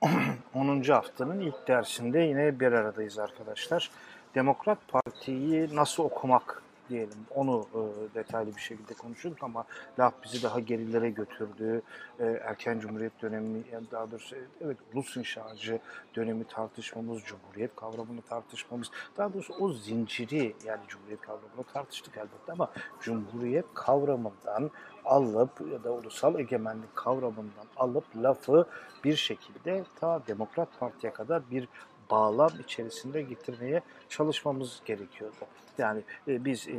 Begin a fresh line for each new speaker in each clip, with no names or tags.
10. haftanın ilk dersinde yine bir aradayız arkadaşlar. Demokrat Parti'yi nasıl okumak diyelim. Onu e, detaylı bir şekilde konuşurduk ama laf bizi daha gerilere götürdü. E, erken Cumhuriyet dönemi, daha doğrusu evet ulus inşacı dönemi tartışmamız, Cumhuriyet kavramını tartışmamız, daha doğrusu o zinciri yani Cumhuriyet kavramını tartıştık elbette ama Cumhuriyet kavramından alıp ya da ulusal egemenlik kavramından alıp lafı bir şekilde ta Demokrat Parti'ye kadar bir bağlam içerisinde getirmeye çalışmamız gerekiyordu. Yani e, biz e,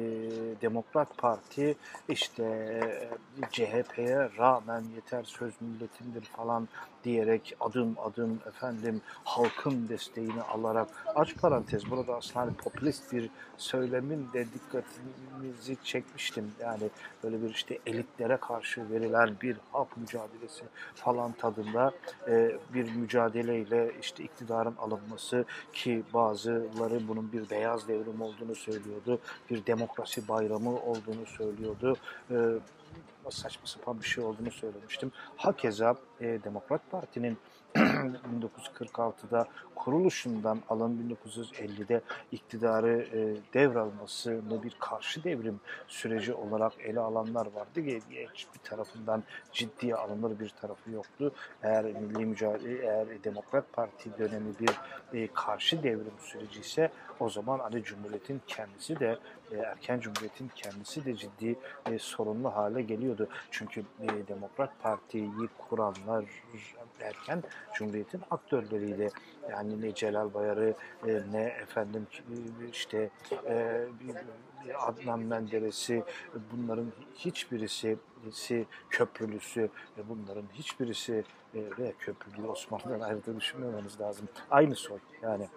Demokrat Parti işte e, CHP'ye rağmen yeter söz milletindir falan diyerek adım adım efendim halkın desteğini alarak aç parantez burada aslında hani popülist bir söylemin de dikkatinizi çekmiştim. Yani böyle bir işte elitlere karşı verilen bir halk mücadelesi falan tadında e, bir mücadeleyle işte iktidarın alınması ki bazıları bunun bir beyaz devrim olduğunu söylüyordu. Bir demokrasi bayramı olduğunu söylüyordu. E, saçma sapan bir şey olduğunu söylemiştim. Hakeza e, Demokrat Parti'nin 1946'da kuruluşundan alın 1950'de iktidarı e, devralmasını bir karşı devrim süreci olarak ele alanlar vardı. Hiçbir tarafından ciddiye alınır bir tarafı yoktu. Eğer milli mücadele, eğer Demokrat Parti dönemi bir e, karşı devrim süreci ise o zaman hani Cumhuriyet'in kendisi de e, erken Cumhuriyet'in kendisi de ciddi e, sorunlu hale geliyordu. Çünkü e, Demokrat Parti'yi kuranlar erken Cumhuriyet'in aktörleriydi. Yani ne Celal Bayar'ı e, ne efendim işte e, Adnan Menderes'i bunların hiçbirisi köprülüsü bunların hiçbirisi e, köprülü Osmanlı'dan ayrıldığını düşünmemeniz lazım. Aynı soy yani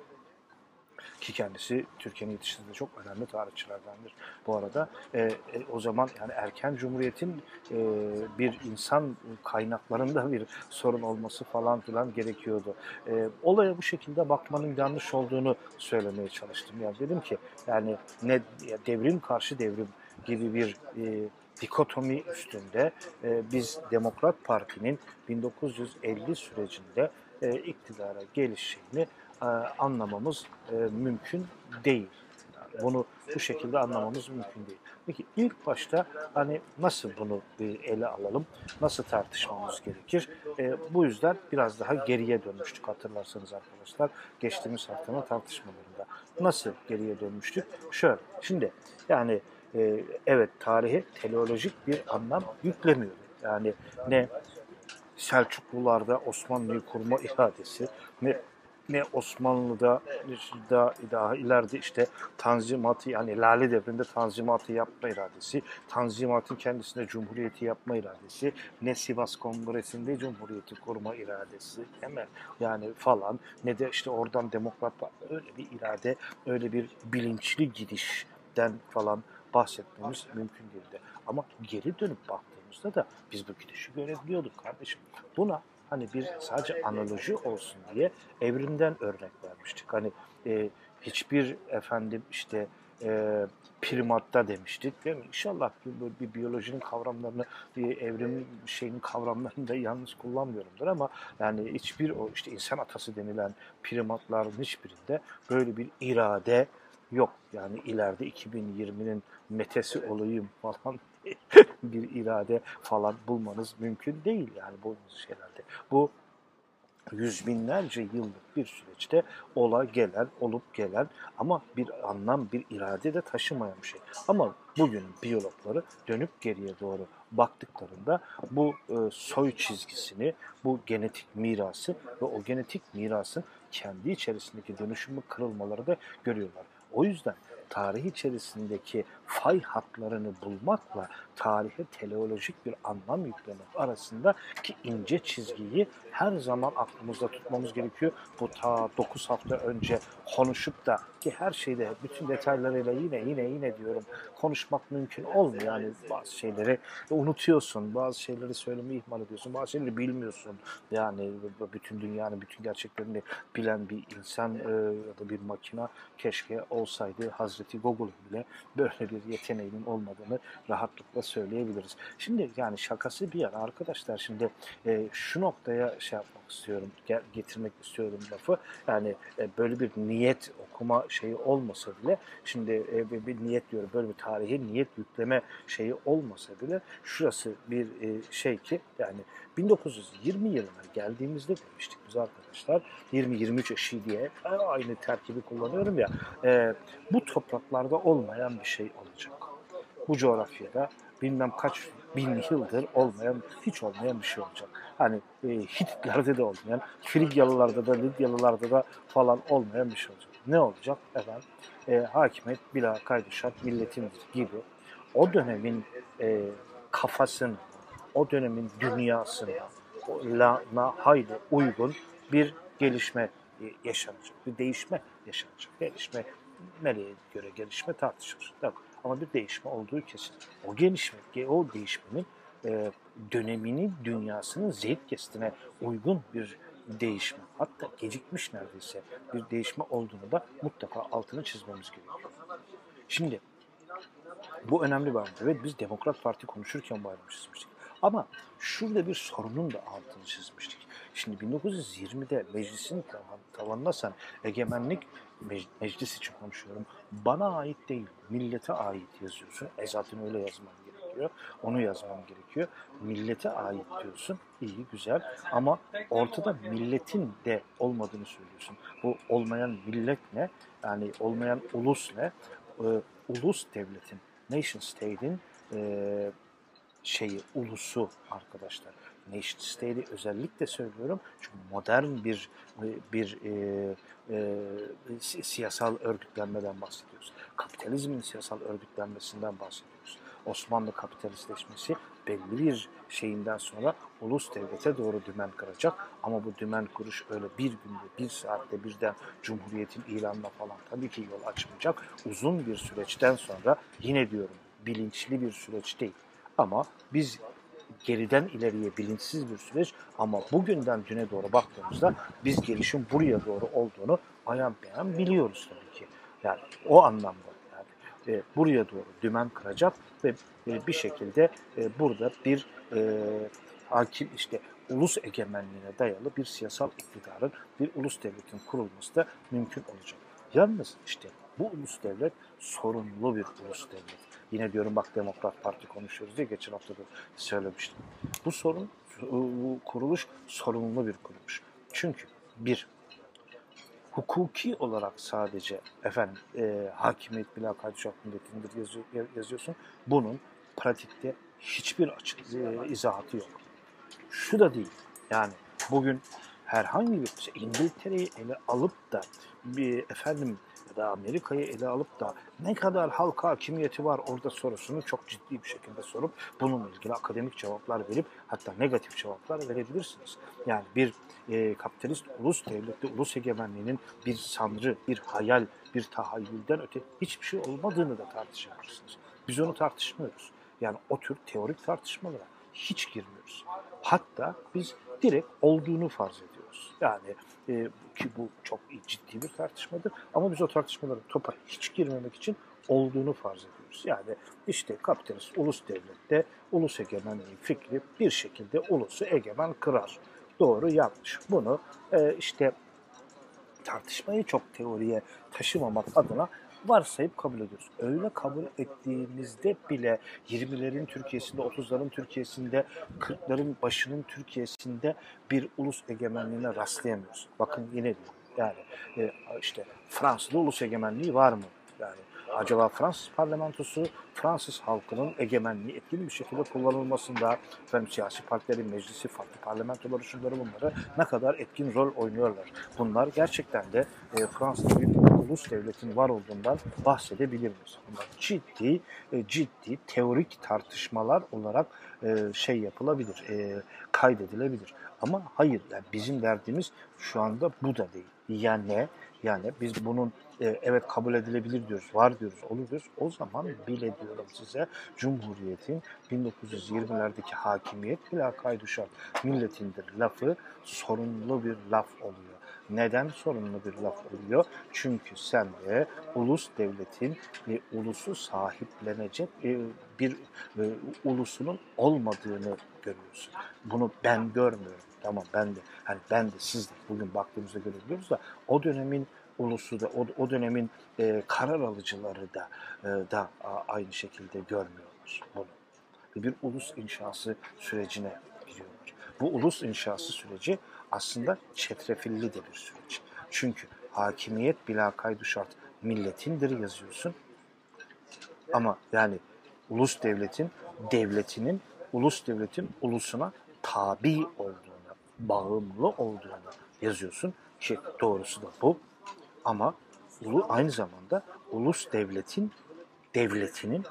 ki kendisi Türkiye'nin yetiştirdiği çok önemli tarihçilerdendir. Bu arada e, e, o zaman yani erken cumhuriyetin e, bir insan kaynaklarında bir sorun olması falan filan gerekiyordu. E, olaya bu şekilde bakmanın yanlış olduğunu söylemeye çalıştım. Yani dedim ki yani ne devrim karşı devrim gibi bir e, dikotomi üstünde e, biz Demokrat Parti'nin 1950 sürecinde e, iktidara gelişini anlamamız e, mümkün değil. bunu bu şekilde anlamamız mümkün değil. Peki ilk başta hani nasıl bunu bir ele alalım, nasıl tartışmamız gerekir? E, bu yüzden biraz daha geriye dönmüştük hatırlarsanız arkadaşlar geçtiğimiz haftanın tartışmalarında. Nasıl geriye dönmüştük? Şöyle, şimdi yani e, evet tarihe teleolojik bir anlam yüklemiyor. Yani ne Selçuklularda Osmanlı'yı kurma iradesi, ne ne Osmanlı'da da daha ileride işte tanzimatı yani Lale devrinde tanzimatı yapma iradesi, tanzimatın kendisinde cumhuriyeti yapma iradesi, ne Sivas Kongresi'nde cumhuriyeti kurma iradesi hemen yani falan ne de işte oradan demokrat öyle bir irade, öyle bir bilinçli gidişten falan bahsetmemiz mümkün değildi. Ama geri dönüp baktığımızda da biz bu gidişi görebiliyorduk kardeşim. Buna hani bir sadece analoji olsun diye evrimden örnek vermiştik. Hani e, hiçbir efendim işte e, primatta demiştik değil mi? İnşallah bir, bir biyolojinin kavramlarını, bir evrim şeyinin kavramlarını da yalnız kullanmıyorumdur ama yani hiçbir o işte insan atası denilen primatların hiçbirinde böyle bir irade yok. Yani ileride 2020'nin metesi olayım falan bir irade falan bulmanız mümkün değil yani bu şeylerde. Bu yüz binlerce yıllık bir süreçte ola gelen, olup gelen ama bir anlam, bir irade de taşımayan bir şey. Ama bugün biyologları dönüp geriye doğru baktıklarında bu e, soy çizgisini, bu genetik mirası ve o genetik mirasın kendi içerisindeki dönüşümü kırılmaları da görüyorlar. O yüzden tarih içerisindeki fay hatlarını bulmakla tarihe teleolojik bir anlam yüklemek arasında ki ince çizgiyi her zaman aklımızda tutmamız gerekiyor. Bu ta 9 hafta önce konuşup da ki her şeyde bütün detaylarıyla yine yine yine diyorum konuşmak mümkün olmuyor. Yani bazı şeyleri unutuyorsun, bazı şeyleri söylemeyi ihmal ediyorsun, bazı şeyleri bilmiyorsun. Yani bütün dünyanın bütün gerçeklerini bilen bir insan e, ya da bir makina keşke olsaydı Hazreti Gogol'un bile böyle bir yeteneğinin olmadığını rahatlıkla söyleyebiliriz. Şimdi yani şakası bir yana arkadaşlar şimdi e, şu noktaya şey yapmak istiyorum, getirmek istiyorum lafı. Yani e, böyle bir niyet okuma şeyi olmasa bile şimdi e, bir niyet diyorum böyle bir tarihi niyet yükleme şeyi olmasa bile şurası bir e, şey ki yani 1920 yılına geldiğimizde demiştik biz arkadaşlar 20-23 eşi diye aynı terkibi kullanıyorum ya e, bu topraklarda olmayan bir şey olacak. Bu coğrafyada bilmem kaç bin yıldır olmayan, hiç olmayan bir şey olacak. Hani e, Hititlerde de olmayan, Frigyalılarda da, Lidyalılarda da falan olmayan bir şey olacak. Ne olacak? Efendim, e, hakimiyet bila kaydı şart milletindir gibi o dönemin e, kafasını, o dönemin dünyasına, na hayli uygun bir gelişme yaşanacak, bir değişme yaşanacak. Gelişme nereye göre gelişme tartışılır. Tamam. Ama bir değişme olduğu kesin. O gelişme, o değişmenin e, döneminin dünyasının zevk kestine uygun bir değişme, hatta gecikmiş neredeyse bir değişme olduğunu da mutlaka altını çizmemiz gerekiyor. Şimdi bu önemli bir ayrıntı. Evet biz Demokrat Parti konuşurken bu ayrımı çizmiştik. Ama şurada bir sorunun da altını çizmiştik. Şimdi 1920'de meclisin tavanına sen egemenlik meclis için konuşuyorum. Bana ait değil, millete ait yazıyorsun. E zaten öyle yazman gerekiyor. Onu yazmam gerekiyor. Millete ait diyorsun. İyi, güzel. Ama ortada milletin de olmadığını söylüyorsun. Bu olmayan millet ne? Yani olmayan ulus ne? Ee, ulus devletin, nation state'in e, şeyi, ulusu arkadaşlar. Nation state'i özellikle söylüyorum çünkü modern bir bir e, e, siyasal örgütlenmeden bahsediyoruz. Kapitalizmin siyasal örgütlenmesinden bahsediyoruz. Osmanlı kapitalistleşmesi belli bir şeyinden sonra ulus devlete doğru dümen kıracak. Ama bu dümen kuruş öyle bir günde, bir saatte birden Cumhuriyet'in ilanına falan tabii ki yol açmayacak. Uzun bir süreçten sonra yine diyorum bilinçli bir süreç değil. Ama biz geriden ileriye bilinçsiz bir süreç ama bugünden düne doğru baktığımızda biz gelişim buraya doğru olduğunu ayan beyan biliyoruz tabii ki. Yani o anlamda e, buraya doğru dümen kıracak ve e, bir şekilde e, burada bir e, hakim işte ulus egemenliğine dayalı bir siyasal iktidarın, bir ulus devletin kurulması da mümkün olacak. Yalnız işte bu ulus devlet sorunlu bir ulus devlet. Yine diyorum bak Demokrat Parti konuşuyoruz diye geçen hafta da söylemiştim. Bu sorun, bu kuruluş sorunlu bir kuruluş. Çünkü bir, hukuki olarak sadece efendim e, hakimiyet padişah milletindir yazıyor, yazıyorsun. Bunun pratikte hiçbir açık e, izahatı yok. Şu da değil. Yani bugün herhangi bir şey, İngiltere'yi ele alıp da bir efendim da Amerika'yı ele alıp da ne kadar halk hakimiyeti var orada sorusunu çok ciddi bir şekilde sorup bununla ilgili akademik cevaplar verip hatta negatif cevaplar verebilirsiniz. Yani bir e, kapitalist ulus devletli ulus egemenliğinin bir sanrı, bir hayal, bir tahayyülden öte hiçbir şey olmadığını da tartışabilirsiniz. Biz onu tartışmıyoruz. Yani o tür teorik tartışmalara hiç girmiyoruz. Hatta biz direkt olduğunu farz ediyoruz. Yani e, ki bu çok ciddi bir tartışmadır. Ama biz o tartışmalara topa hiç girmemek için olduğunu farz ediyoruz. Yani işte kapitalist ulus devlette ulus egemenliği fikri bir şekilde ulusu egemen kırar. Doğru yanlış. Bunu e, işte tartışmayı çok teoriye taşımamak adına varsayıp kabul ediyoruz. Öyle kabul ettiğimizde bile 20'lerin Türkiye'sinde, 30'ların Türkiye'sinde, 40'ların başının Türkiye'sinde bir ulus egemenliğine rastlayamıyoruz. Bakın yine diyorum. Yani e, işte Fransa'da ulus egemenliği var mı? Yani acaba Fransız parlamentosu Fransız halkının egemenliği etkili bir şekilde kullanılmasında efendim, siyasi partilerin meclisi, farklı parlamentoları şunları bunları ne kadar etkin rol oynuyorlar. Bunlar gerçekten de e, Fransa'da bir ulus devletin var olduğundan bahsedebilir miyiz? Bunlar ciddi, e, ciddi teorik tartışmalar olarak e, şey yapılabilir, e, kaydedilebilir. Ama hayır, yani bizim verdiğimiz şu anda bu da değil. Yani yani biz bunun evet kabul edilebilir diyoruz, var diyoruz, olur diyoruz. O zaman bile diyorum size Cumhuriyet'in 1920'lerdeki hakimiyet bila kayduşak milletindir lafı sorunlu bir laf oluyor. Neden sorunlu bir laf oluyor? Çünkü sen de ulus devletin ve ulusu sahiplenecek e, bir e, ulusunun olmadığını görüyorsun. Bunu ben görmüyorum. Tamam ben de hani ben de siz de bugün baktığımızda görebiliyoruz da o dönemin ulusu da o, o dönemin e, karar alıcıları da e, da a, aynı şekilde görmüyorlar bunu. Bir ulus inşası sürecine giriyorlar. Bu ulus inşası süreci aslında çetrefilli de bir süreç. Çünkü hakimiyet bila kaydu şart milletindir yazıyorsun. Ama yani ulus devletin, devletinin, ulus devletin ulusuna tabi olduğunu, bağımlı olduğunu yazıyorsun ki doğrusu da bu. Ama ulu aynı zamanda ulus devletin, devletinin,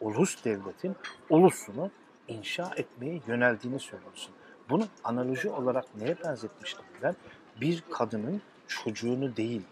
ulus devletin ulusunu inşa etmeye yöneldiğini söylüyorsun. Bunu analoji olarak neye benzetmiştim ben? Bir kadının çocuğunu değil,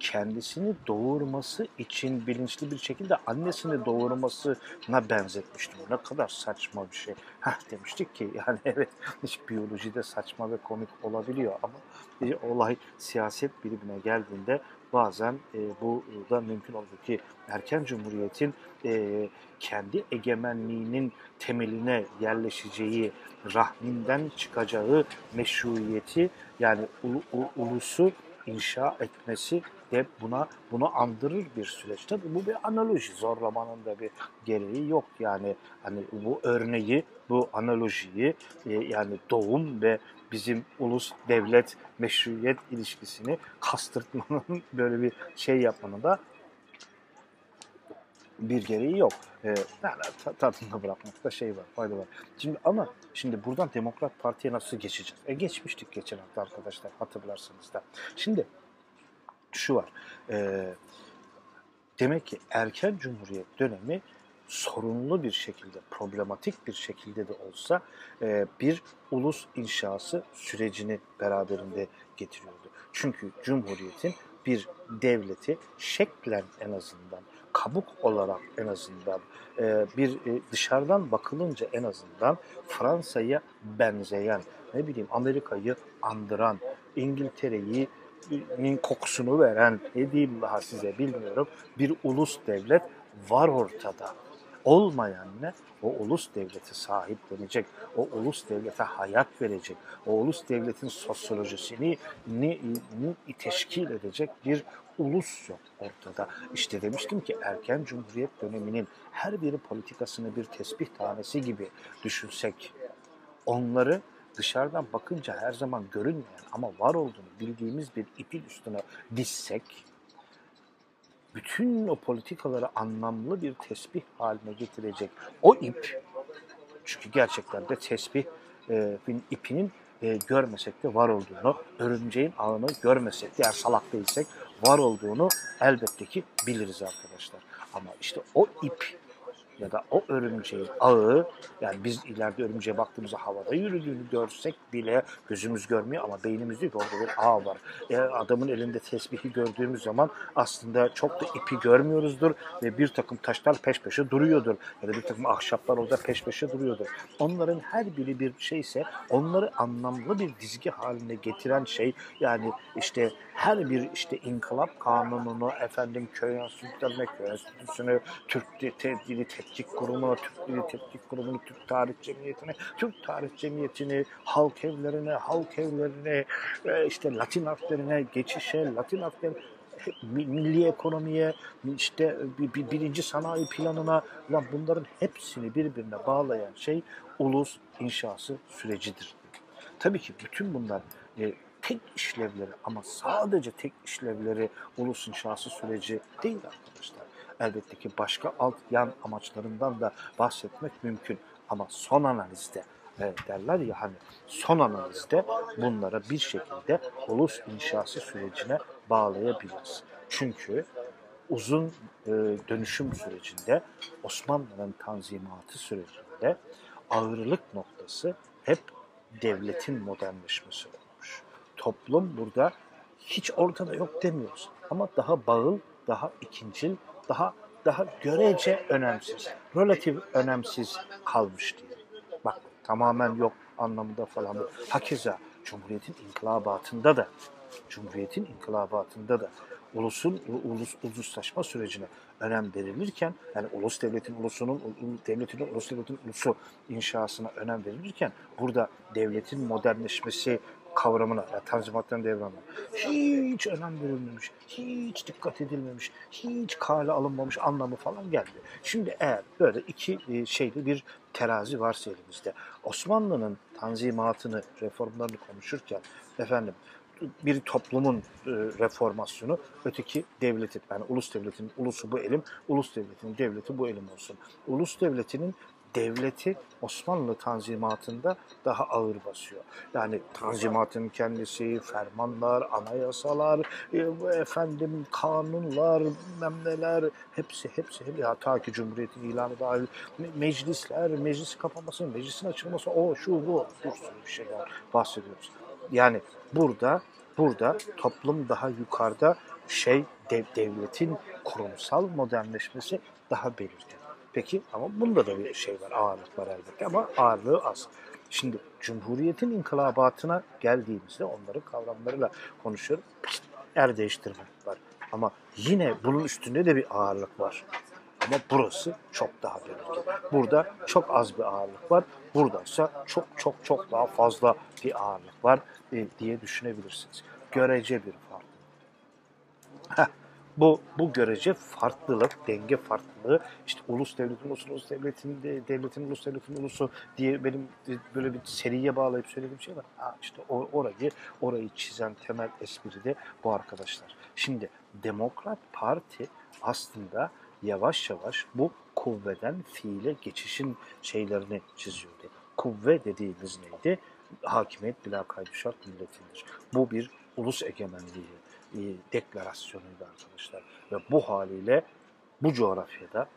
kendisini doğurması için bilinçli bir şekilde annesini doğurmasına benzetmiştim. Ne kadar saçma bir şey. Heh demiştik ki yani evet hiç biyolojide saçma ve komik olabiliyor ama bir olay siyaset birimine geldiğinde bazen e, bu da mümkün oldu ki erken cumhuriyetin e, kendi egemenliğinin temeline yerleşeceği, rahminden çıkacağı meşruiyeti yani ulu, ulusu inşa etmesi de buna bunu andırır bir süreç. Tabii bu bir analoji. Zorlamanın da bir gereği yok. Yani hani bu örneği, bu analojiyi e, yani doğum ve bizim ulus devlet meşruiyet ilişkisini kastırtmanın böyle bir şey yapmanın da bir gereği yok. Ee, yani tadında bırakmakta şey var, fayda var. Şimdi ama şimdi buradan Demokrat Parti'ye nasıl geçeceğiz? E geçmiştik geçen hafta arkadaşlar hatırlarsanız da. Şimdi şu var. E, demek ki erken cumhuriyet dönemi sorunlu bir şekilde, problematik bir şekilde de olsa e, bir ulus inşası sürecini beraberinde getiriyordu. Çünkü cumhuriyetin bir devleti şeklen en azından, kabuk olarak en azından, e, bir e, dışarıdan bakılınca en azından Fransa'ya benzeyen, ne bileyim Amerika'yı andıran, İngiltere'yi min kokusunu veren ne diyeyim daha size bilmiyorum bir ulus devlet var ortada. Olmayan ne? O ulus devleti sahiplenecek, o ulus devlete hayat verecek, o ulus devletin sosyolojisini ni, ni teşkil edecek bir ulus yok ortada. İşte demiştim ki erken cumhuriyet döneminin her biri politikasını bir tesbih tanesi gibi düşünsek, onları dışarıdan bakınca her zaman görünmeyen ama var olduğunu bildiğimiz bir ipin üstüne dizsek, bütün o politikaları anlamlı bir tesbih haline getirecek o ip, çünkü gerçekten de tesbih e, ipinin e, görmesek de var olduğunu, örümceğin ağını görmesek de eğer salak değilsek var olduğunu elbette ki biliriz arkadaşlar. Ama işte o ip ya da o örümceğin ağı yani biz ileride örümceğe baktığımızda havada yürüdüğünü görsek bile gözümüz görmüyor ama beynimiz diyor ki orada bir ağ var. E, adamın elinde tesbihi gördüğümüz zaman aslında çok da ipi görmüyoruzdur ve bir takım taşlar peş peşe duruyordur. Ya da bir takım ahşaplar orada peş peşe duruyordur. Onların her biri bir şeyse onları anlamlı bir dizgi haline getiren şey yani işte her bir işte inkılap kanununu efendim köy enstitülerine, köy enstitüsünü, Türk dili tetkik kurumuna, Türk dili tetkik kurumunu, Türk tarih cemiyetine, Türk tarih cemiyetini, halk evlerine, halk evlerine, e, işte Latin harflerine, geçişe, Latin harflerine milli ekonomiye, işte bir, birinci sanayi planına, ulan bunların hepsini birbirine bağlayan şey ulus inşası sürecidir. Tabii ki bütün bunlar e, tek işlevleri ama sadece tek işlevleri ulus inşası süreci değil arkadaşlar. Elbette ki başka alt yan amaçlarından da bahsetmek mümkün ama son analizde e, derler ya hani son analizde bunlara bir şekilde ulus inşası sürecine bağlayabiliriz. Çünkü uzun e, dönüşüm sürecinde Osmanlı'nın tanzimatı sürecinde ağırlık noktası hep devletin modernleşmesi toplum burada hiç ortada yok demiyoruz. Ama daha bağıl, daha ikincil, daha daha görece önemsiz, relatif önemsiz kalmış diye. Bak tamamen yok anlamında falan. Hakeza Cumhuriyet'in inkılabatında da Cumhuriyet'in inkılabatında da ulusun ulus uluslaşma sürecine önem verilirken yani ulus devletin ulusunun devletin ulus devletin ulusu inşasına önem verilirken burada devletin modernleşmesi kavramına, yani tanzimatların devranına hiç önem verilmemiş, hiç dikkat edilmemiş, hiç kale alınmamış anlamı falan geldi. Şimdi eğer böyle iki e, şeyli bir terazi varsa elimizde, Osmanlı'nın tanzimatını, reformlarını konuşurken efendim bir toplumun e, reformasyonu, öteki devletin, yani ulus devletinin ulusu bu elim, ulus devletinin devleti bu elim olsun. Ulus devletinin devleti Osmanlı tanzimatında daha ağır basıyor. Yani tanzimatın kendisi, fermanlar, anayasalar, e, efendim kanunlar, memneler, hepsi hepsi hep ya ta ki Cumhuriyet'in ilanı dahil meclisler, meclis kapanması, meclisin açılması, o şu bu bir sürü bir şeyler bahsediyoruz. Yani burada burada toplum daha yukarıda şey dev, devletin kurumsal modernleşmesi daha belirgin. Peki ama bunda da bir şey var, ağırlık var elbette ama ağırlığı az. Şimdi Cumhuriyet'in inkılabatına geldiğimizde onların kavramlarıyla konuşuyorum. Er değiştirme var. Ama yine bunun üstünde de bir ağırlık var. Ama burası çok daha belirgin. Burada çok az bir ağırlık var. Buradaysa çok çok çok daha fazla bir ağırlık var e, diye düşünebilirsiniz. Görece bir fark. Heh, bu bu görece farklılık, denge farklılığı işte ulus devletin ulusu, ulus devletin de, devletin ulus devletin ulusu diye benim böyle bir seriye bağlayıp söylediğim şey var. Ha işte orayı orayı çizen temel espri de bu arkadaşlar. Şimdi Demokrat Parti aslında yavaş yavaş bu kuvveden fiile geçişin şeylerini çiziyordu. Kuvve dediğimiz neydi? Hakimiyet bila kaydı şart milletindir. Bu bir ulus egemenliği e, deklarasyonuydu arkadaşlar. Ve bu haliyle bu coğrafyada,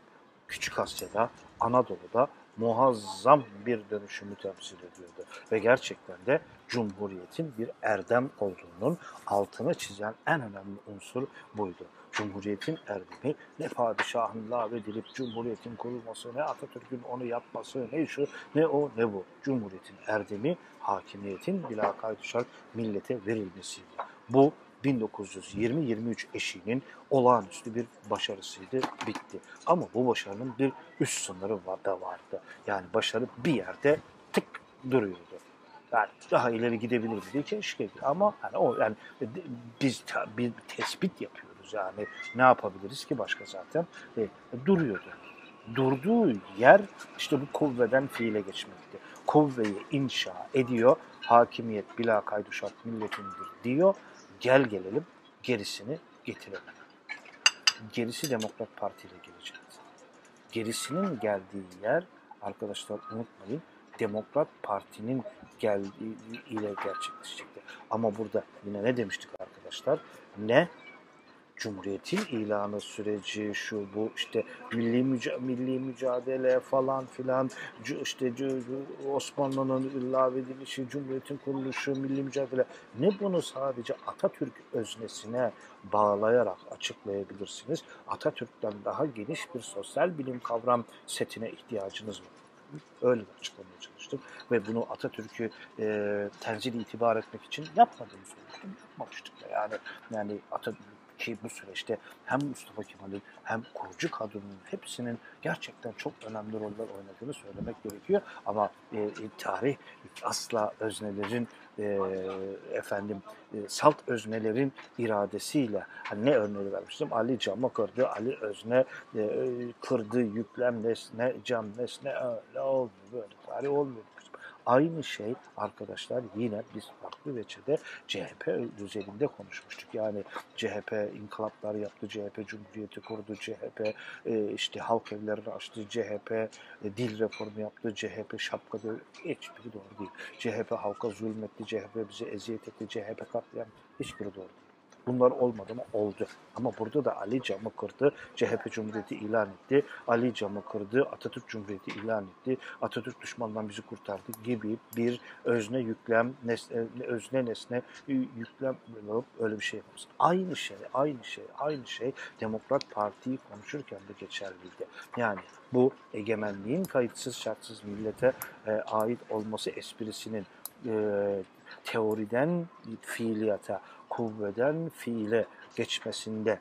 Küçük Asya'da, Anadolu'da muazzam bir dönüşümü temsil ediyordu. Ve gerçekten de Cumhuriyet'in bir erdem olduğunun altını çizen en önemli unsur buydu. Cumhuriyetin erdemi ne padişahın lağvedilip Cumhuriyetin kurulması, ne Atatürk'ün onu yapması, ne şu, ne o, ne bu. Cumhuriyetin erdemi hakimiyetin bila kaydışar millete verilmesiydi. Bu 1920-23 eşiğinin olağanüstü bir başarısıydı, bitti. Ama bu başarının bir üst sınırı da vardı. Yani başarı bir yerde tık duruyordu. Yani daha ileri gidebilir miydi? Keşke. Ama yani o yani biz bir tespit yapıyoruz yani ne yapabiliriz ki başka zaten e, duruyordu. Durduğu yer işte bu kuvveden fiile geçmekti. Kuvveyi inşa ediyor, hakimiyet bila kaydu şart milletindir diyor Gel gelelim gerisini getirelim. Gerisi Demokrat Parti ile gelecek. Gerisinin geldiği yer arkadaşlar unutmayın Demokrat Parti'nin geldiği ile gerçekleşecektir. Ama burada yine ne demiştik arkadaşlar? Ne Cumhuriyet'in ilanı süreci şu bu işte milli müca milli mücadele falan filan işte Osmanlı'nın ilave edilişi, Cumhuriyet'in kuruluşu, milli mücadele ne bunu sadece Atatürk öznesine bağlayarak açıklayabilirsiniz. Atatürk'ten daha geniş bir sosyal bilim kavram setine ihtiyacınız var. Öyle açıklamaya çalıştım. Ve bunu Atatürk'ü e, tenzil itibar etmek için yapmadığımı söyledim. Yapmamıştık da yani. Yani Atatürk ki bu süreçte hem Mustafa Kemal'in hem kurucu kadronun hepsinin gerçekten çok önemli roller oynadığını söylemek gerekiyor. Ama e, tarih asla öznelerin e, efendim e, salt öznelerin iradesiyle hani ne örneği vermiştim? Ali camı kırdı, Ali özne e, kırdı, yüklem nesne, cam nesne öyle olmuyor böyle tarih olmuyor. Aynı şey arkadaşlar yine biz farklı veçede CHP düzeninde konuşmuştuk. Yani CHP inkılaplar yaptı, CHP Cumhuriyeti kurdu, CHP e, işte halk evlerini açtı, CHP e, dil reformu yaptı, CHP şapka hiçbiri doğru değil. CHP halka zulmetti, CHP bize eziyet etti, CHP katliam hiçbiri doğru değil. Bunlar olmadı mı? Oldu. Ama burada da Ali camı kırdı, CHP Cumhuriyeti ilan etti. Ali camı kırdı, Atatürk Cumhuriyeti ilan etti. Atatürk düşmandan bizi kurtardı gibi bir özne yüklem, nesne, özne nesne yüklem öyle bir şey yapamaz. Aynı şey, aynı şey, aynı şey Demokrat Parti'yi konuşurken de geçerliydi. Yani bu egemenliğin kayıtsız şartsız millete e, ait olması esprisinin e, teoriden fiiliyata, kuvveden fiile geçmesinde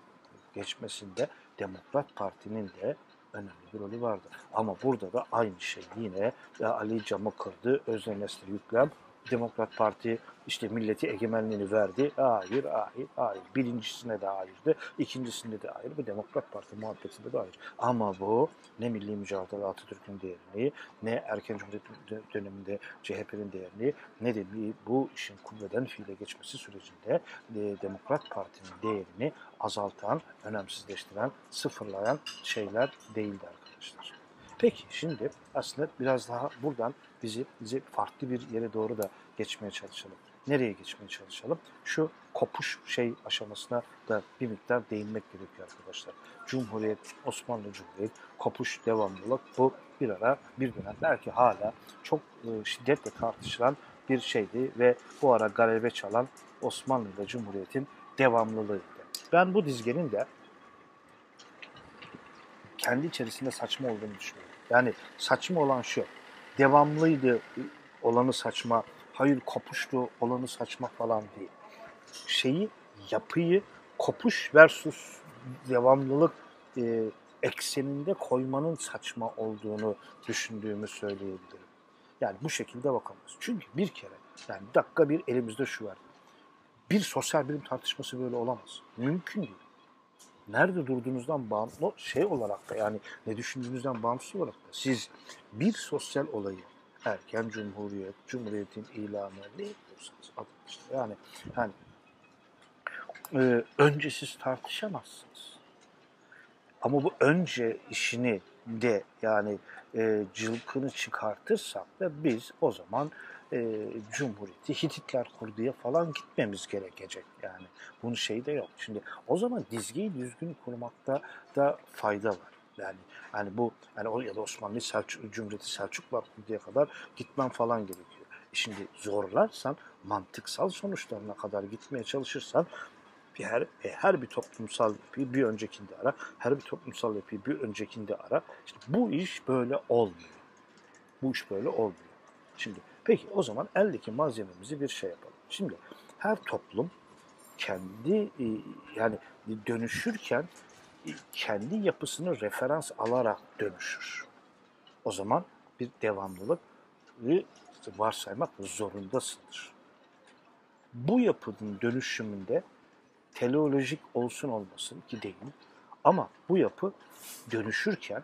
geçmesinde Demokrat Parti'nin de önemli bir rolü vardı. Ama burada da aynı şey yine Ali camı kırdı, özlemesine yüklem Demokrat Parti işte milleti egemenliğini verdi. Hayır, hayır, hayır. Birincisine de hayırdı. ikincisinde de hayır. Bu Demokrat Parti muhabbetinde de hayır. Ama bu ne milli mücadele Atatürk'ün değerini, ne erken cumhuriyet döneminde CHP'nin değerini, ne de bu işin kuvveden fiile geçmesi sürecinde e, Demokrat Parti'nin değerini azaltan, önemsizleştiren, sıfırlayan şeyler değildi arkadaşlar. Peki şimdi aslında biraz daha buradan bizi, bizi farklı bir yere doğru da geçmeye çalışalım. Nereye geçmeye çalışalım? Şu kopuş şey aşamasına da bir miktar değinmek gerekiyor arkadaşlar. Cumhuriyet, Osmanlı Cumhuriyet, kopuş devamlılık bu bir ara bir dönem belki hala çok e, şiddetle tartışılan bir şeydi ve bu ara galebe çalan Osmanlı ile Cumhuriyet'in devamlılığıydı. Ben bu dizgenin de kendi içerisinde saçma olduğunu düşünüyorum. Yani saçma olan şu, devamlıydı olanı saçma, hayır kopuştu olanı saçma falan değil. Şeyi, yapıyı kopuş versus devamlılık e, ekseninde koymanın saçma olduğunu düşündüğümü söyleyebilirim. Yani bu şekilde bakamayız. Çünkü bir kere, yani dakika bir elimizde şu var. Bir sosyal bilim tartışması böyle olamaz. Mümkün değil nerede durduğunuzdan bağımsız şey olarak da yani ne düşündüğünüzden bağımsız olarak da siz bir sosyal olayı erken cumhuriyet, cumhuriyetin ilanı ne yapıyorsanız adın işte yani yani e, önce siz tartışamazsınız. Ama bu önce işini de yani e, cılkını çıkartırsak da biz o zaman e, Cumhuriyeti Hititler kurduya falan gitmemiz gerekecek yani. Bunun şeyi de yok. Şimdi o zaman dizgeyi düzgün kurmakta da fayda var. Yani yani bu yani o ya da Osmanlı Selçuk Cumhuriyeti Selçuklar kurduya kadar gitmem falan gerekiyor. E şimdi zorlarsan mantıksal sonuçlarına kadar gitmeye çalışırsan bir her, her bir toplumsal yapıyı bir öncekinde ara, her bir toplumsal yapıyı bir öncekinde ara. İşte bu iş böyle olmuyor. Bu iş böyle olmuyor. Şimdi Peki o zaman eldeki malzememizi bir şey yapalım. Şimdi her toplum kendi e, yani dönüşürken e, kendi yapısını referans alarak dönüşür. O zaman bir devamlılık varsaymak zorundasındır. Bu yapının dönüşümünde teleolojik olsun olmasın ki değil ama bu yapı dönüşürken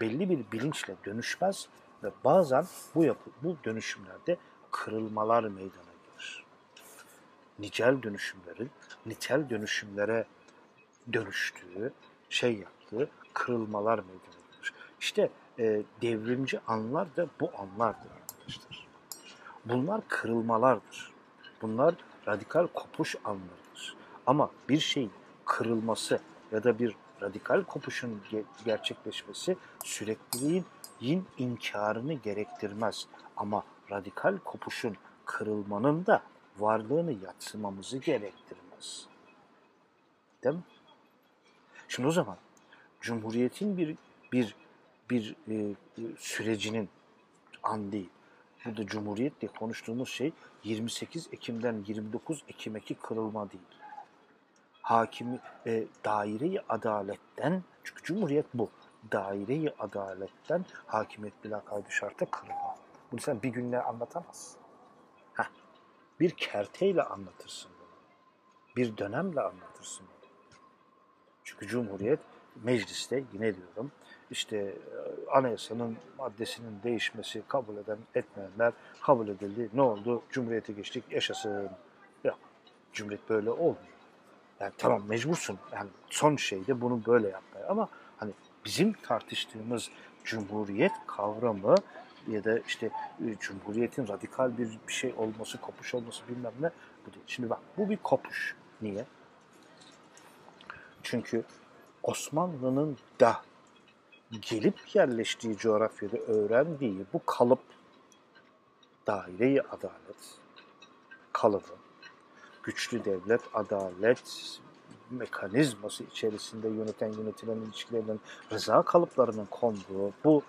belli bir bilinçle dönüşmez ve bazen bu yapı, bu dönüşümlerde kırılmalar meydana gelir. Nicel dönüşümlerin nitel dönüşümlere dönüştüğü, şey yaptığı kırılmalar meydana gelir. İşte e, devrimci anlar da bu anlardır arkadaşlar. Bunlar kırılmalardır. Bunlar radikal kopuş anlarıdır. Ama bir şeyin kırılması ya da bir radikal kopuşun gerçekleşmesi sürekliliğin yin inkarını gerektirmez ama radikal kopuşun, kırılmanın da varlığını yatsımamızı gerektirmez. Değil mi? Şimdi o zaman Cumhuriyet'in bir bir bir e, sürecinin an değil. Burada Cumhuriyet diye konuştuğumuz şey 28 Ekim'den 29 Ekim'eki kırılma değil. Hakimi e, daire adaletten çünkü Cumhuriyet bu daire-i adaletten hakimiyet bila kaydı şarta kırılma. Bunu sen bir günle anlatamazsın. Heh. Bir kerteyle anlatırsın bunu. Bir dönemle anlatırsın bunu. Çünkü Cumhuriyet mecliste yine diyorum işte e, anayasanın maddesinin değişmesi kabul eden etmeyenler kabul edildi. Ne oldu? Cumhuriyete geçtik yaşasın. Yok. Cumhuriyet böyle olmuyor. Yani tamam mecbursun. Yani son şeyde bunu böyle yapmaya ama hani bizim tartıştığımız cumhuriyet kavramı ya da işte e, cumhuriyetin radikal bir, şey olması, kopuş olması bilmem ne bu değil. Şimdi bak bu bir kopuş. Niye? Çünkü Osmanlı'nın da gelip yerleştiği coğrafyada öğrendiği bu kalıp daire adalet kalıbı, güçlü devlet, adalet, mekanizması içerisinde yöneten yönetilen ilişkilerinin rıza kalıplarının konduğu bu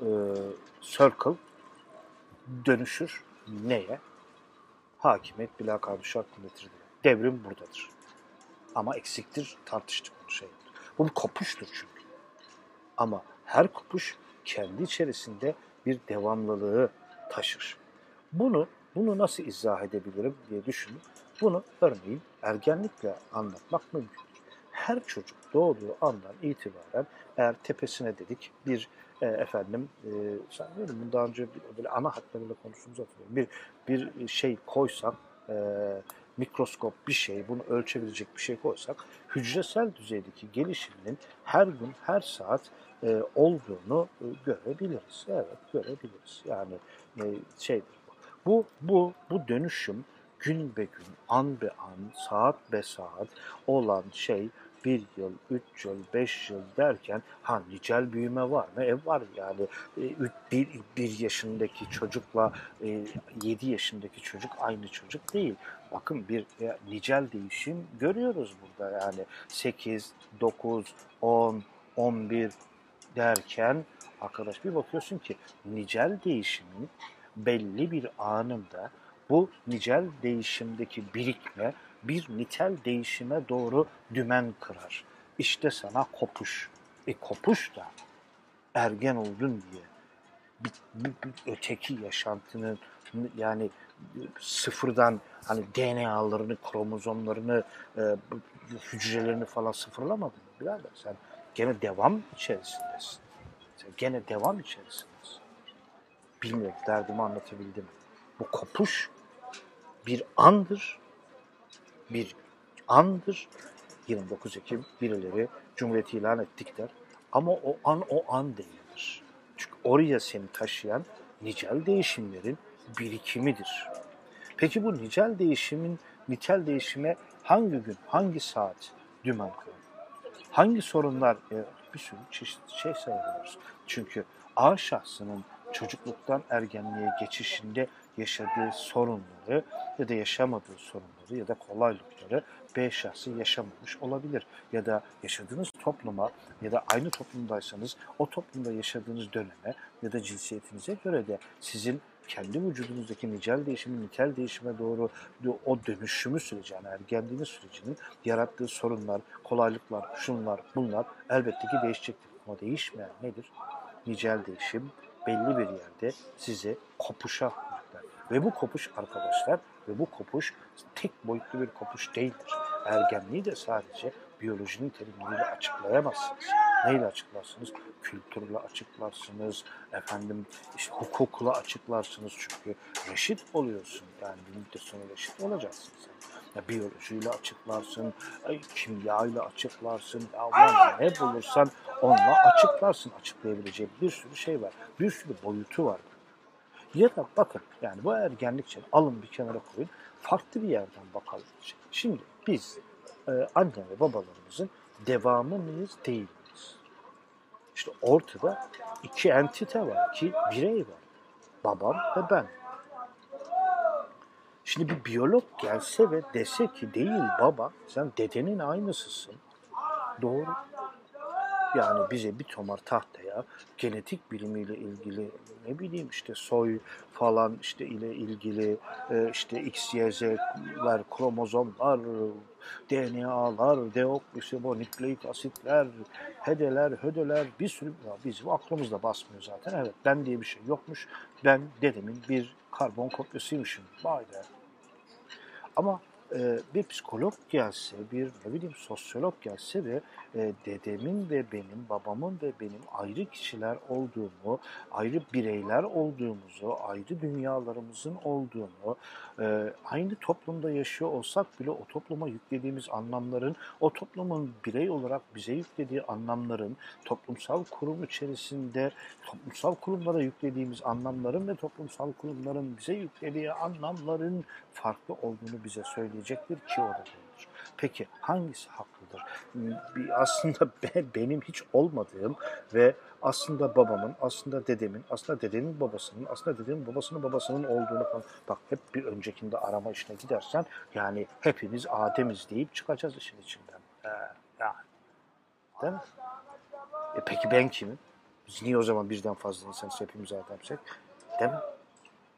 e, circle dönüşür neye? Hakimiyet bila şart milletir. Devrim buradadır. Ama eksiktir, tartıştık bunu şey. Bu bir kopuştur çünkü. Ama her kopuş kendi içerisinde bir devamlılığı taşır. Bunu bunu nasıl izah edebilirim diye düşünün. Bunu örneğin ergenlikle anlatmak mümkün. Her çocuk doğduğu andan itibaren eğer tepesine dedik bir e, efendim e, sanıyorum bunu daha önce bir, böyle ana hatlarıyla konuştuğumuzu hatırlıyorum. Bir, bir şey koysak e, mikroskop bir şey, bunu ölçebilecek bir şey koysak hücresel düzeydeki gelişiminin her gün, her saat e, olduğunu e, görebiliriz. Evet, görebiliriz. Yani e, şeydir bu. Bu, bu, bu dönüşüm gün be gün, an be an, saat be saat olan şey bir yıl, üç yıl, beş yıl derken ha nicel büyüme var mı? E var yani e, bir, bir yaşındaki çocukla e, yedi yaşındaki çocuk aynı çocuk değil. Bakın bir e, nicel değişim görüyoruz burada yani sekiz, dokuz, on, on bir derken arkadaş bir bakıyorsun ki nicel değişimin belli bir anında bu nicel değişimdeki birikme bir nitel değişime doğru dümen kırar. İşte sana kopuş. E kopuş da ergen oldun diye bir, bir, bir öteki yaşantının yani sıfırdan hani DNA'larını, kromozomlarını, e, hücrelerini falan sıfırlamadın mı birader? Sen gene devam içerisindesin. Sen gene devam içerisindesin. Bilmiyorum derdimi anlatabildim. Bu kopuş bir andır bir andır. 29 Ekim birileri Cumhuriyeti ilan ettik der. Ama o an o an değildir. Çünkü oraya seni taşıyan nicel değişimlerin birikimidir. Peki bu nicel değişimin nitel değişime hangi gün, hangi saat dümen koyar? Hangi sorunlar e, bir sürü çeşitli şey sayabiliriz. Çünkü A şahsının çocukluktan ergenliğe geçişinde yaşadığı sorunları ya da yaşamadığı sorunları ya da kolaylıkları B şahsı yaşamamış olabilir. Ya da yaşadığınız topluma ya da aynı toplumdaysanız o toplumda yaşadığınız döneme ya da cinsiyetinize göre de sizin kendi vücudunuzdaki nicel değişimi, nitel değişime doğru o dönüşümü süreci, yani ergenliğinin sürecinin yarattığı sorunlar, kolaylıklar, şunlar, bunlar elbette ki değişecektir. Ama değişmeyen nedir? Nicel değişim belli bir yerde sizi kopuşa ve bu kopuş arkadaşlar ve bu kopuş tek boyutlu bir kopuş değildir. Ergenliği de sadece biyolojinin terimleriyle açıklayamazsınız. Neyle açıklarsınız? Kültürle açıklarsınız, efendim işte hukukla açıklarsınız çünkü reşit oluyorsun. Yani bir müddet sonra reşit olacaksın sen. Ya biyolojiyle açıklarsın, kimya ile açıklarsın, ya ne bulursan onunla açıklarsın. Açıklayabileceğin bir sürü şey var. Bir sürü boyutu var. Ya da bakın yani bu ergenlik için alın bir kenara koyun. Farklı bir yerden bakalım. Şimdi biz e, anne ve babalarımızın devamı mıyız değil miyiz? İşte ortada iki entite var, iki birey var. Babam ve ben. Şimdi bir biyolog gelse ve dese ki değil baba sen dedenin aynısısın. Doğru. Yani bize bir tomar tahtaya genetik bilimiyle ilgili ne bileyim işte soy falan işte ile ilgili e, işte X, Y, Z'ler, kromozomlar, DNA'lar, deoksiribonükleik asitler, hedeler, hödeler bir sürü ya bizim aklımızda basmıyor zaten. Evet ben diye bir şey yokmuş. Ben dedemin bir karbon kopyasıymışım. Vay be. Ama e, bir psikolog gelse, bir ne bileyim sosyolog gelse de e, dedemin ve benim, babamın ve benim ayrı kişiler olduğumu, ayrı bireyler olduğumuzu, ayrı dünyalarımızın olduğunu, e, aynı toplumda yaşıyor olsak bile o topluma yüklediğimiz anlamların, o toplumun birey olarak bize yüklediği anlamların, toplumsal kurum içerisinde toplumsal kurumlara yüklediğimiz anlamların ve toplumsal kurumların bize yüklediği anlamların farklı olduğunu bize söyleyecektir ki o da doğrudur. Peki hangisi haklıdır? Bir aslında benim hiç olmadığım ve aslında babamın, aslında dedemin, aslında dedenin babasının, aslında dedenin babasının babasının olduğunu falan. Bak hep bir öncekinde arama işine gidersen yani hepimiz Adem'iz deyip çıkacağız işin içinden. Ee, yani. Değil mi? E peki ben kimim? Biz niye o zaman birden fazla insanız hepimiz Adem'sek? Değil mi?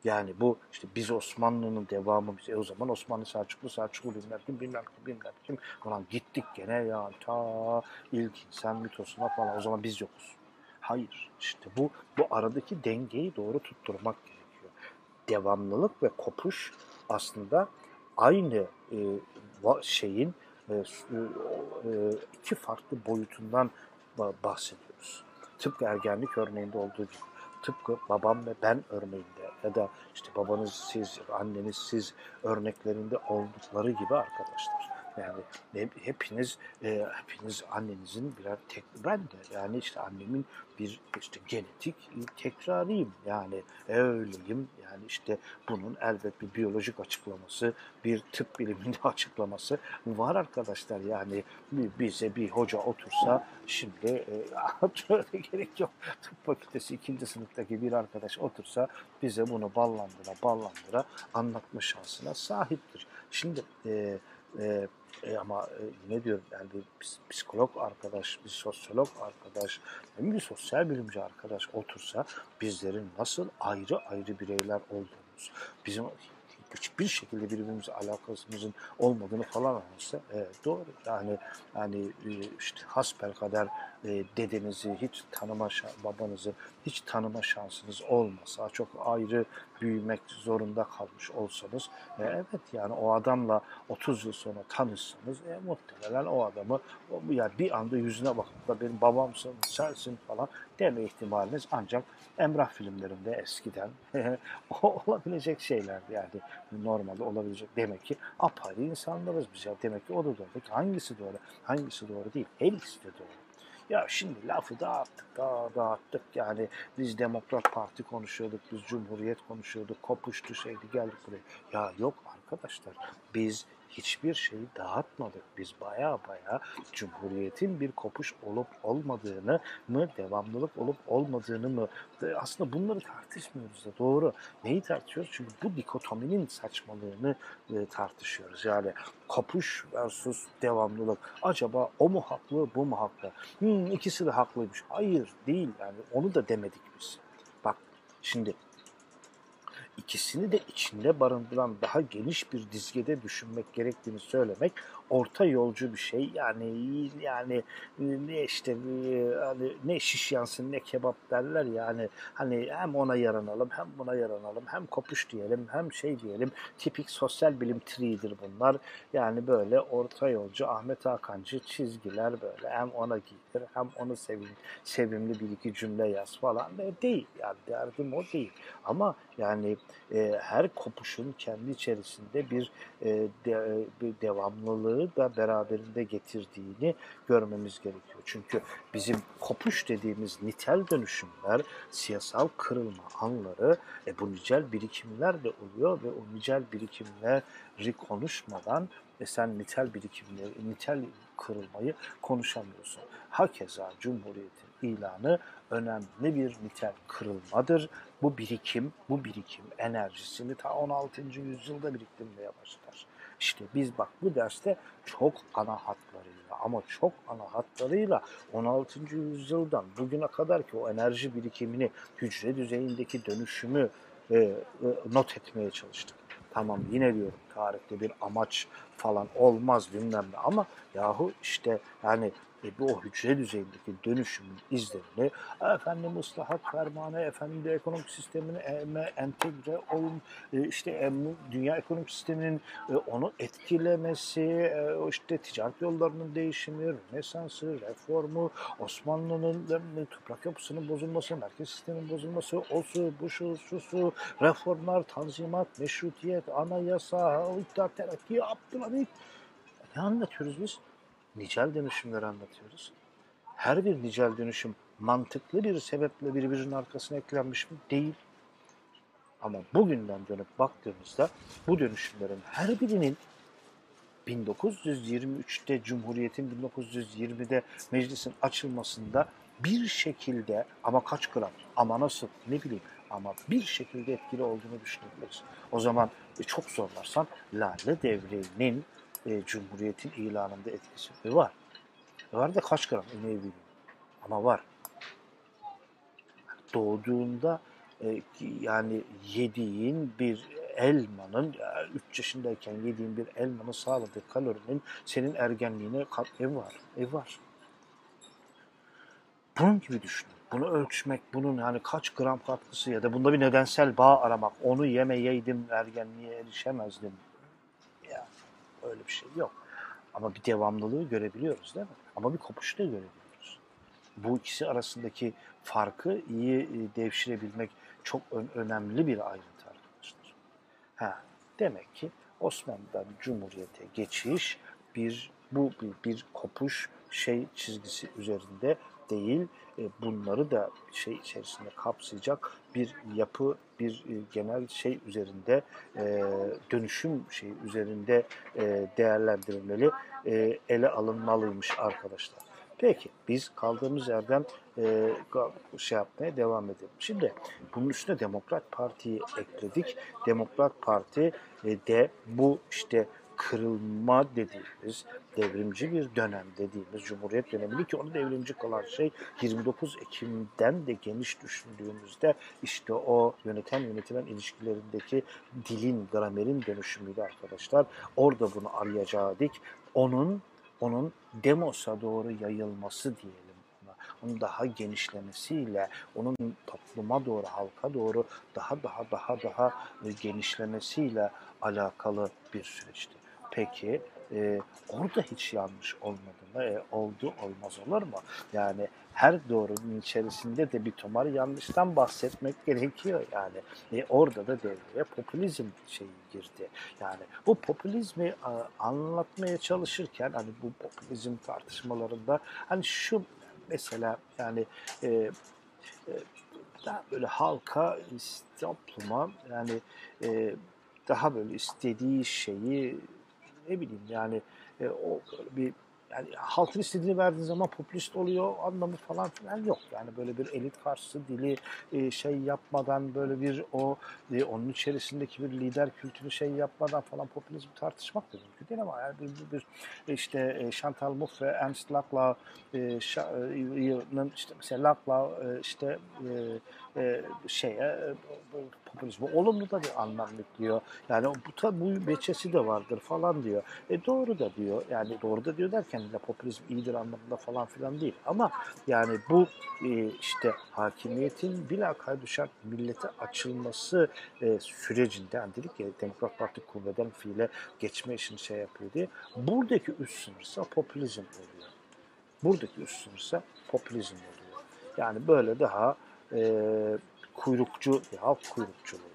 Yani bu işte biz Osmanlı'nın devamı biz e o zaman Osmanlı Selçuklu Selçuklu bilmem kim bilmem kim bilmem kim falan gittik gene ya ta ilk insan mitosuna falan o zaman biz yokuz. Hayır işte bu bu aradaki dengeyi doğru tutturmak gerekiyor. Devamlılık ve kopuş aslında aynı e, şeyin e, e, iki farklı boyutundan bahsediyoruz. Tıpkı ergenlik örneğinde olduğu gibi tıpkı babam ve ben örneğinde ya da işte babanız siz, anneniz siz örneklerinde oldukları gibi arkadaşlar. Yani hepiniz e, hepiniz annenizin birer tek ben de yani işte annemin bir işte genetik tekrarıyım. Yani öyleyim. Yani işte bunun elbet bir biyolojik açıklaması bir tıp biliminde açıklaması var arkadaşlar. Yani bize bir hoca otursa şimdi e, gerek yok. Tıp fakültesi ikinci sınıftaki bir arkadaş otursa bize bunu ballandıra ballandıra anlatma şansına sahiptir. Şimdi e, e, e, ama e, ne diyorum yani bir psikolog arkadaş, bir sosyolog arkadaş, bir sosyal bilimci arkadaş otursa bizlerin nasıl ayrı ayrı bireyler olduğumuz, bizim hiçbir şekilde birbirimize alakasımızın olmadığını falan anlatsa evet, doğru. Yani yani e, işte hasbel kadar e, dedenizi hiç tanıma babanızı hiç tanıma şansınız olmasa çok ayrı büyümek zorunda kalmış olsanız e, evet yani o adamla 30 yıl sonra tanışsanız e, muhtemelen o adamı o, yani bir anda yüzüne bakıp da benim babamsın sensin falan deme ihtimaliniz ancak Emrah filmlerinde eskiden olabilecek şeylerdi yani normalde olabilecek demek ki apayrı insanlarız biz ya demek ki o da doğru. Hangisi doğru? Hangisi doğru değil? Her ikisi de doğru. Ya şimdi lafı dağıttık, daha dağıttık. Yani biz Demokrat Parti konuşuyorduk, biz Cumhuriyet konuşuyorduk, kopuştu şeydi geldik buraya. Ya yok arkadaşlar biz hiçbir şeyi dağıtmadık. Biz baya baya Cumhuriyet'in bir kopuş olup olmadığını mı, devamlılık olup olmadığını mı aslında bunları tartışmıyoruz da doğru. Neyi tartışıyoruz? Çünkü bu dikotominin saçmalığını e, tartışıyoruz. Yani kopuş versus devamlılık. Acaba o mu haklı, bu mu haklı? Hmm, ikisi de haklıymış. Hayır değil yani onu da demedik biz. Bak şimdi ikisini de içinde barındıran daha geniş bir dizgede düşünmek gerektiğini söylemek orta yolcu bir şey. Yani yani ne işte hani ne şiş yansın ne kebap derler yani hani hem ona yaranalım hem buna yaranalım hem kopuş diyelim hem şey diyelim tipik sosyal bilim triidir bunlar. Yani böyle orta yolcu Ahmet Hakan'cı çizgiler böyle hem ona giydir hem onu sevim, sevimli bir iki cümle yaz falan de değil yani derdim o değil ama yani e, her kopuşun kendi içerisinde bir, e, de, bir devamlılığı da beraberinde getirdiğini görmemiz gerekiyor. Çünkü bizim kopuş dediğimiz nitel dönüşümler, siyasal kırılma anları e, bu nicel birikimler de oluyor ve o nicel birikimleri konuşmadan e, sen nitel birikimleri, nitel kırılmayı konuşamıyorsun. Hakeza Cumhuriyet'in ilanı önemli bir nitel kırılmadır. Bu birikim, bu birikim enerjisini ta 16. yüzyılda biriktirmeye başlar. İşte biz bak bu derste çok ana hatlarıyla ama çok ana hatlarıyla 16. yüzyıldan bugüne kadar ki o enerji birikimini, hücre düzeyindeki dönüşümü e, e, not etmeye çalıştık. Tamam yine diyorum tarihte bir amaç falan olmaz bilmem ne ama yahu işte yani e, bu hücre düzeyindeki dönüşümün izlerini efendim ıslahat fermanı, efendim de ekonomik sistemine entegre olun, e, işte dünya ekonomik sisteminin e, onu etkilemesi, e, işte ticaret yollarının değişimi, Rönesans'ı, reformu, Osmanlı'nın toprak yapısının bozulması, merkez sistemin bozulması, o su, bu şu, şu su, reformlar, tanzimat, meşrutiyet, anayasa, İttihat Terakki, Abdülhamit. Ne anlatıyoruz biz? Nicel dönüşümleri anlatıyoruz. Her bir nicel dönüşüm mantıklı bir sebeple birbirinin arkasına eklenmiş mi? Değil. Ama bugünden dönüp baktığımızda bu dönüşümlerin her birinin 1923'te Cumhuriyet'in 1920'de meclisin açılmasında bir şekilde ama kaç gram ama nasıl ne bileyim ama bir şekilde etkili olduğunu düşünebiliriz. O zaman çok zorlarsan Lale Devri'nin e, Cumhuriyet'in ilanında etkisi e, var. E, var da kaç gram emeği bilmiyorum. Ama var. Doğduğunda e, yani yediğin bir elmanın 3 yaşındayken yediğin bir elmanın sağladığı kalorinin senin ergenliğine ev var. Ev var. Bunun gibi düşünün. Bunu ölçmek, bunun yani kaç gram katkısı ya da bunda bir nedensel bağ aramak. Onu yemeyeydim ergenliğe erişemezdim. Öyle bir şey yok. Ama bir devamlılığı görebiliyoruz değil mi? Ama bir kopuşu da görebiliyoruz. Bu ikisi arasındaki farkı iyi e, devşirebilmek çok önemli bir ayrıntı arkadaşlar. Ha, demek ki Osmanlı'dan Cumhuriyet'e geçiş bir bu bir, bir kopuş şey çizgisi üzerinde değil. E, bunları da şey içerisinde kapsayacak bir yapı, bir e, genel şey üzerinde e, dönüşüm şey üzerinde değerlendirilmeli, ele alınmalıymış arkadaşlar. Peki biz kaldığımız yerden şey yapmaya devam edelim. Şimdi bunun üstüne Demokrat Parti'yi ekledik. Demokrat Parti de bu işte kırılma dediğimiz, devrimci bir dönem dediğimiz Cumhuriyet dönemini ki onu devrimci kılan şey 29 Ekim'den de geniş düşündüğümüzde işte o yöneten yönetilen ilişkilerindeki dilin, gramerin dönüşümüydü arkadaşlar. Orada bunu arayacaktık. Onun onun demosa doğru yayılması diyelim onun daha genişlemesiyle, onun topluma doğru, halka doğru daha daha daha daha genişlemesiyle alakalı bir süreçti. Peki e, orada hiç yanlış olmadı? E, oldu olmaz olur mu? Yani her doğrunun içerisinde de bir tomar yanlıştan bahsetmek gerekiyor yani. E, orada da devreye popülizm şeyi girdi. Yani bu popülizmi a, anlatmaya çalışırken hani bu popülizm tartışmalarında hani şu mesela yani e, e, daha böyle halka, topluma yani e, daha böyle istediği şeyi ne bileyim yani e, o bir yani halkın istediğini verdiğin zaman popülist oluyor anlamı falan filan yok. Yani böyle bir elit karşısı dili e, şey yapmadan böyle bir o e, onun içerisindeki bir lider kültürü şey yapmadan falan popülizm tartışmak da mümkün değil ama yani bir, bir, bir işte e, Chantal Mouffe ve Ernst Laclau'nun işte mesela Laclau işte e, şeye popülizme olumlu da bir anlam yüklüyor. Yani bu bu beçesi de vardır falan diyor. E doğru da diyor. Yani doğru da diyor derken de popülizm iyidir anlamında falan filan değil. Ama yani bu e, işte hakimiyetin bilakaydı şart millete açılması e, sürecinde yani dedik ya Demokrat Parti kuvveden fiile geçme işini şey yapıyor diye. Buradaki üst sınırsa popülizm oluyor. Buradaki üst sınırsa popülizm oluyor. Yani böyle daha e, kuyrukçu, halk kuyrukçuluğu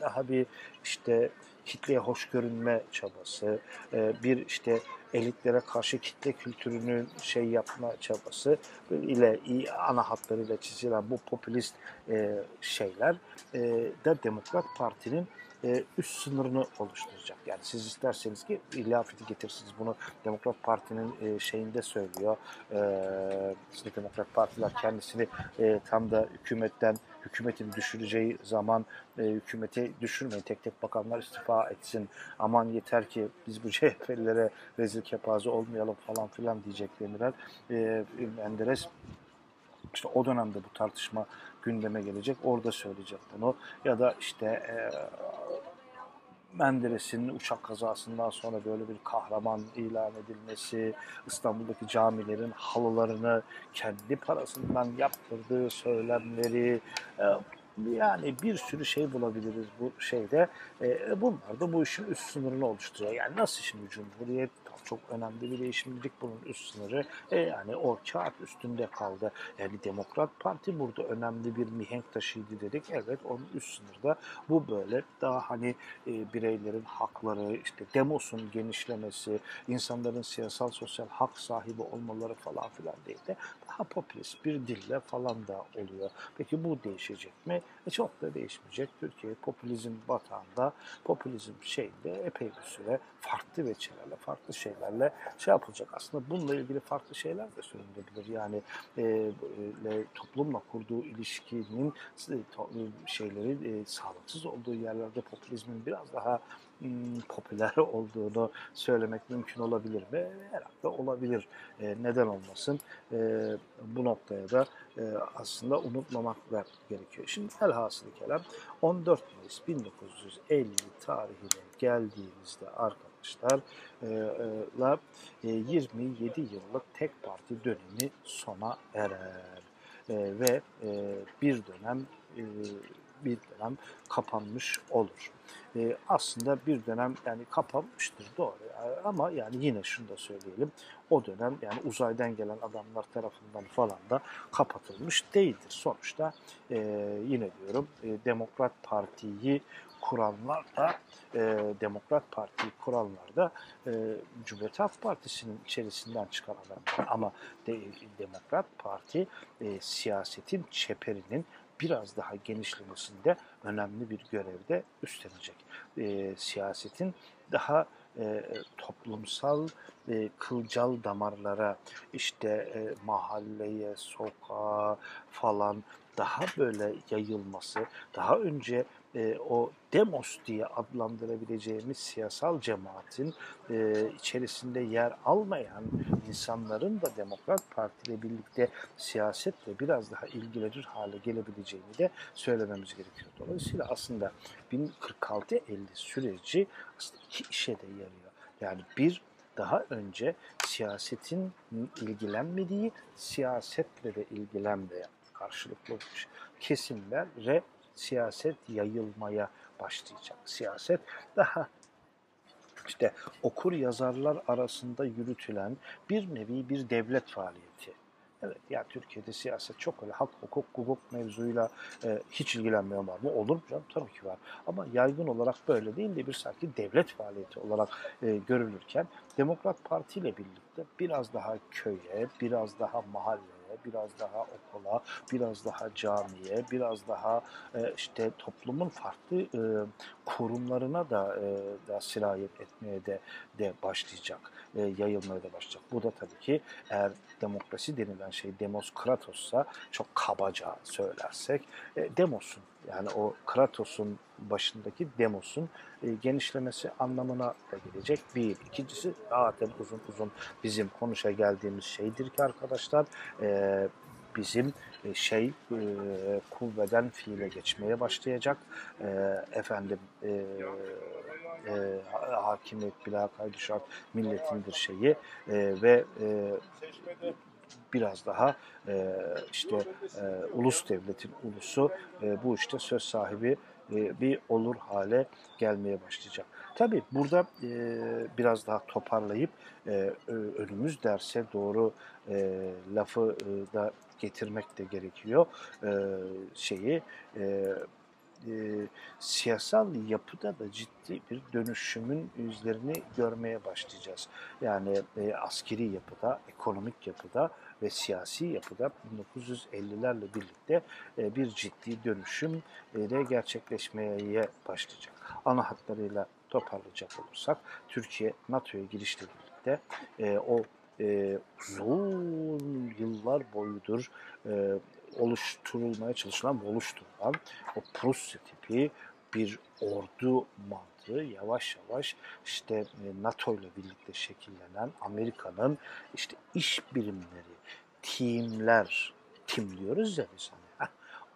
daha bir işte kitleye hoş görünme çabası, e, bir işte elitlere karşı kitle kültürünü şey yapma çabası ile ana hatlarıyla çizilen bu popülist e, şeyler e, de Demokrat Parti'nin e, üst sınırını oluşturacak. Yani siz isterseniz ki ilafeti getirsiniz. Bunu Demokrat Parti'nin e, şeyinde söylüyor. E, işte Demokrat Partiler kendisini e, tam da hükümetten hükümetin düşüreceği zaman e, hükümeti düşürmeyin. Tek tek bakanlar istifa etsin. Aman yeter ki biz bu CHP'lilere rezil kepaze olmayalım falan filan diyeceklerine e, Menderes işte o dönemde bu tartışma gündeme gelecek. Orada söyleyecek bunu. Ya da işte e, Menderes'in uçak kazasından sonra böyle bir kahraman ilan edilmesi, İstanbul'daki camilerin halılarını kendi parasından yaptırdığı söylemleri, e, yani bir sürü şey bulabiliriz bu şeyde. E, bunlar da bu işin üst sınırını oluşturuyor. Yani nasıl şimdi Cumhuriyet çok önemli bir değişimcilik bunun üst sınırı. E, yani o kağıt üstünde kaldı. Yani Demokrat Parti burada önemli bir mihenk taşıydı dedik. Evet onun üst sınırda bu böyle daha hani e, bireylerin hakları, işte demosun genişlemesi, insanların siyasal sosyal hak sahibi olmaları falan filan değil de daha popülist bir dille falan da oluyor. Peki bu değişecek mi? E çok da değişmeyecek. Türkiye popülizm batağında, popülizm şeyinde epey bir süre farklı veçelerle, farklı şeylerle şey yapılacak. Aslında bununla ilgili farklı şeyler de söylenebilir. Yani e, e, toplumla kurduğu ilişkinin e, şeyleri e, sağlıksız olduğu yerlerde popülizmin biraz daha hmm, popüler olduğunu söylemek mümkün olabilir mi? Herhalde olabilir. E, neden olmasın? E, bu noktaya da e, aslında unutmamak gerekiyor. Şimdi elhasıl kelam 14 Mayıs 1950 tarihine geldiğimizde arkadaşlar e, 27 yıllık tek parti dönemi sona erer. E, ve e, bir dönem e, bir dönem kapanmış olur. E, aslında bir dönem yani kapanmıştır doğru ama yani yine şunu da söyleyelim o dönem yani uzaydan gelen adamlar tarafından falan da kapatılmış değildir. Sonuçta e, yine diyorum e, Demokrat Parti'yi kuranlar da e, Demokrat Parti'yi kuranlar da e, Cumhuriyet Halk Partisi'nin içerisinden çıkan adamlar. Ama de, Demokrat Parti e, siyasetin çeperinin biraz daha genişlemesinde önemli bir görevde üstlenecek. E, siyasetin daha e, toplumsal e, kılcal damarlara işte e, mahalleye, sokağa falan daha böyle yayılması, daha önce e, o demos diye adlandırabileceğimiz siyasal cemaatin e, içerisinde yer almayan insanların da Demokrat Parti ile birlikte siyasetle biraz daha ilgilenir hale gelebileceğini de söylememiz gerekiyor. Dolayısıyla aslında 1046-50 süreci aslında iki işe de yarıyor. Yani bir daha önce siyasetin ilgilenmediği, siyasetle de ilgilenmeyen karşılıklı kesimlere siyaset yayılmaya başlayacak. Siyaset daha işte okur yazarlar arasında yürütülen bir nevi bir devlet faaliyeti. Evet ya Türkiye'de siyaset çok öyle hak, hukuk, hukuk mevzuyla e, hiç ilgilenmiyor var mı? Olur mu canım? Tabii ki var. Ama yaygın olarak böyle değil de bir sanki devlet faaliyeti olarak e, görülürken Demokrat Parti ile birlikte biraz daha köye, biraz daha mahalle biraz daha okula, biraz daha camiye, biraz daha e, işte toplumun farklı e, kurumlarına da, e, da sirayet etmeye de, de başlayacak, e, yayılmaya da başlayacak. Bu da tabii ki eğer demokrasi denilen şey demos kratossa çok kabaca söylersek demosun yani o Kratos'un başındaki Demos'un e, genişlemesi anlamına da gelecek. Bir. İkincisi zaten uzun uzun bizim konuşa geldiğimiz şeydir ki arkadaşlar e, bizim e, şey kuvveden fiile geçmeye başlayacak. Efendim e, e, hakimiyet bila kaydı şart milletindir şeyi e, ve e, biraz daha e, işte e, ulus devletin ulusu e, bu işte söz sahibi e, bir olur hale gelmeye başlayacak. Tabi burada e, biraz daha toparlayıp e, önümüz derse doğru e, lafı da getirmek de gerekiyor şeyi e, siyasal yapıda da ciddi bir dönüşümün yüzlerini görmeye başlayacağız. Yani e, askeri yapıda, ekonomik yapıda ve siyasi yapıda 1950'lerle birlikte e, bir ciddi dönüşüm de gerçekleşmeye başlayacak. Ana hatlarıyla toparlayacak olursak Türkiye NATO'ya girişle birlikte e, o e, uzun yıllar boyudur e, oluşturulmaya çalışılan, oluşturulan o Prusya tipi bir ordu mantığı. Yavaş yavaş işte e, NATO ile birlikte şekillenen Amerika'nın işte iş birimleri, timler, tim diyoruz ya biz hani,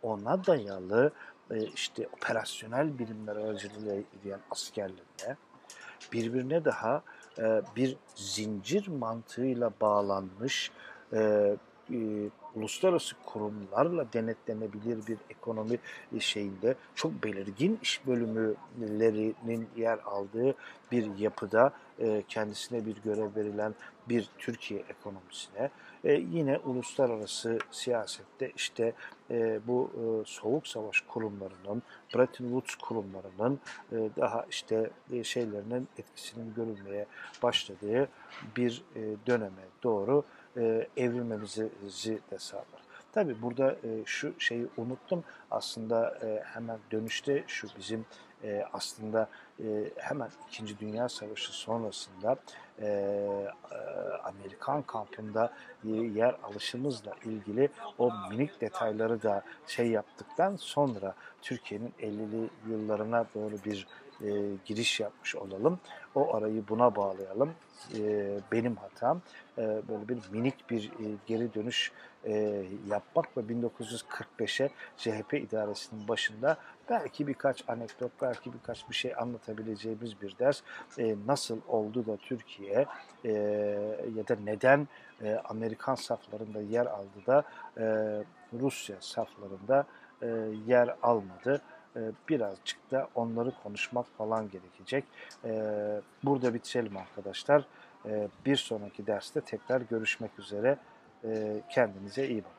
ona dayalı e, işte operasyonel birimler aracılığıyla yürüyen askerlerle birbirine daha e, bir zincir mantığıyla bağlanmış uluslararası kurumlarla denetlenebilir bir ekonomi şeyinde çok belirgin iş bölümlerinin yer aldığı bir yapıda e, kendisine bir görev verilen bir Türkiye ekonomisine e, yine uluslararası siyasette işte e, bu e, soğuk savaş kurumlarının, Bretton Woods kurumlarının e, daha işte e, şeylerinin etkisinin görülmeye başladığı bir e, döneme doğru e, evrilmemizi de sağlar. Tabii burada e, şu şeyi unuttum. Aslında e, hemen dönüşte şu bizim e, aslında e, hemen İkinci Dünya Savaşı sonrasında e, e, Amerikan kampında yer alışımızla ilgili o minik detayları da şey yaptıktan sonra Türkiye'nin 50'li yıllarına doğru bir e, giriş yapmış olalım. O arayı buna bağlayalım. E, benim hatam e, böyle bir minik bir e, geri dönüş e, yapmak ve 1945'e CHP idaresinin başında belki birkaç anekdot, belki birkaç bir şey anlatabileceğimiz bir ders. E, nasıl oldu da Türkiye e, ya da neden e, Amerikan saflarında yer aldı da e, Rusya saflarında e, yer almadı. E, birazcık da onları konuşmak falan gerekecek. E, burada bitirelim arkadaşlar. E, bir sonraki derste tekrar görüşmek üzere. Kendinize iyi bakın.